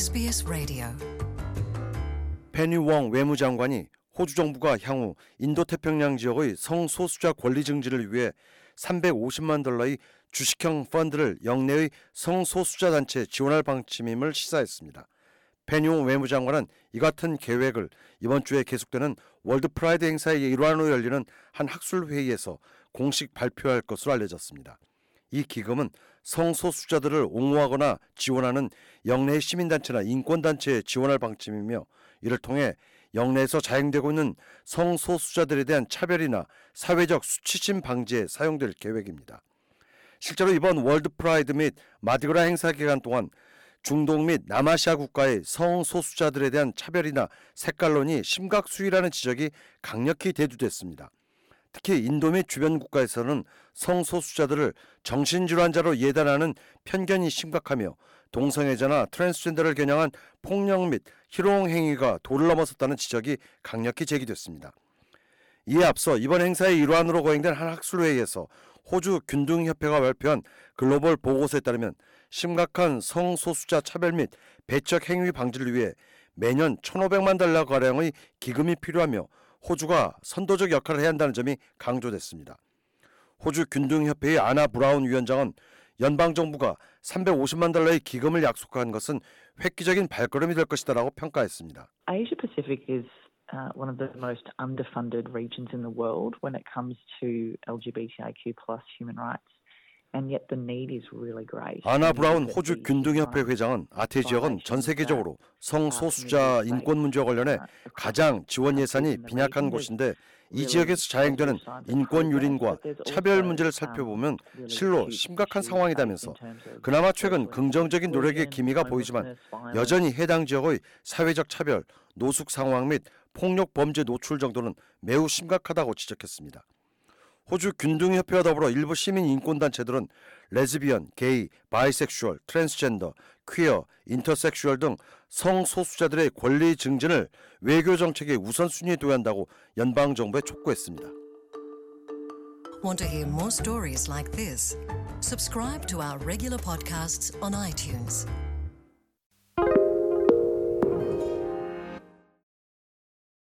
SBS Radio. 페니 웡 외무장관이 호주 정부가 향후 인도 태평양 지역의 성소수자 권리 증진을 위해 350만 달러의 주식형 펀드를 영내의 성소수자 단체에 지원할 방침임을 시사했습니다. 페니 웡 외무장관은 이 같은 계획을 이번 주에 계속되는 World Pride 행사의 일환으로 열리는 한 학술 회의에서 공식 발표할 것으로 알려졌습니다. 이 기금은 성소수자들을 옹호하거나 지원하는 영내의 시민단체나 인권단체에 지원할 방침이며 이를 통해 영내에서 자행되고 있는 성소수자들에 대한 차별이나 사회적 수치심 방지에 사용될 계획입니다. 실제로 이번 World Pride 및 Mardi Gras 행사 기간 동안 중동 및 남아시아 국가의 성소수자들에 대한 차별이나 색깔론이 심각 수위라는 지적이 강력히 대두됐습니다. 특히 인도 및 주변 국가에서는 성소수자들을 정신질환자로 예단하는 편견이 심각하며 동성애자나 트랜스젠더를 겨냥한 폭력 및 희롱 행위가 도를 넘어섰다는 지적이 강력히 제기됐습니다. 이에 앞서 이번 행사의 일환으로 거행된 한 학술회의에서 호주 균등협회가 발표한 글로벌 보고서에 따르면 심각한 성소수자 차별 및 배척 행위 방지를 위해 매년 1,500만 달러 가량의 기금이 필요하며 호주가 선도적 역할을 해야 한다는 점이 강조됐습니다. 호주 균등협회의 아나 브라운 위원장은 연방 정부가 350만 달러의 기금을 약속한 것은 획기적인 발걸음이 될 평가했습니다. Uh, plus human rights. And yet the need is really great. 아나 브라운 호주 균등협회 회장은 아태 지역은 전 세계적으로 성소수자 인권 문제와 관련해 가장 지원 예산이 빈약한 곳인데 이 지역에서 자행되는 인권 유린과 차별 문제를 살펴보면 실로 심각한 상황이다면서 그나마 최근 긍정적인 노력의 기미가 보이지만 여전히 해당 지역의 사회적 차별, 노숙 상황 및 폭력 범죄 노출 정도는 매우 심각하다고 지적했습니다. 호주 균등협회와 더불어 일부 시민 인권단체들은 레즈비언, 게이, bisexual, 트랜스젠더, 퀴어, 인터섹슈얼 등 성소수자들의 권리 증진을 외교 정책의 우선순위에 둬야 한다고 연방 정부에 촉구했습니다. Want to hear more stories like this? Subscribe to our regular podcasts on iTunes.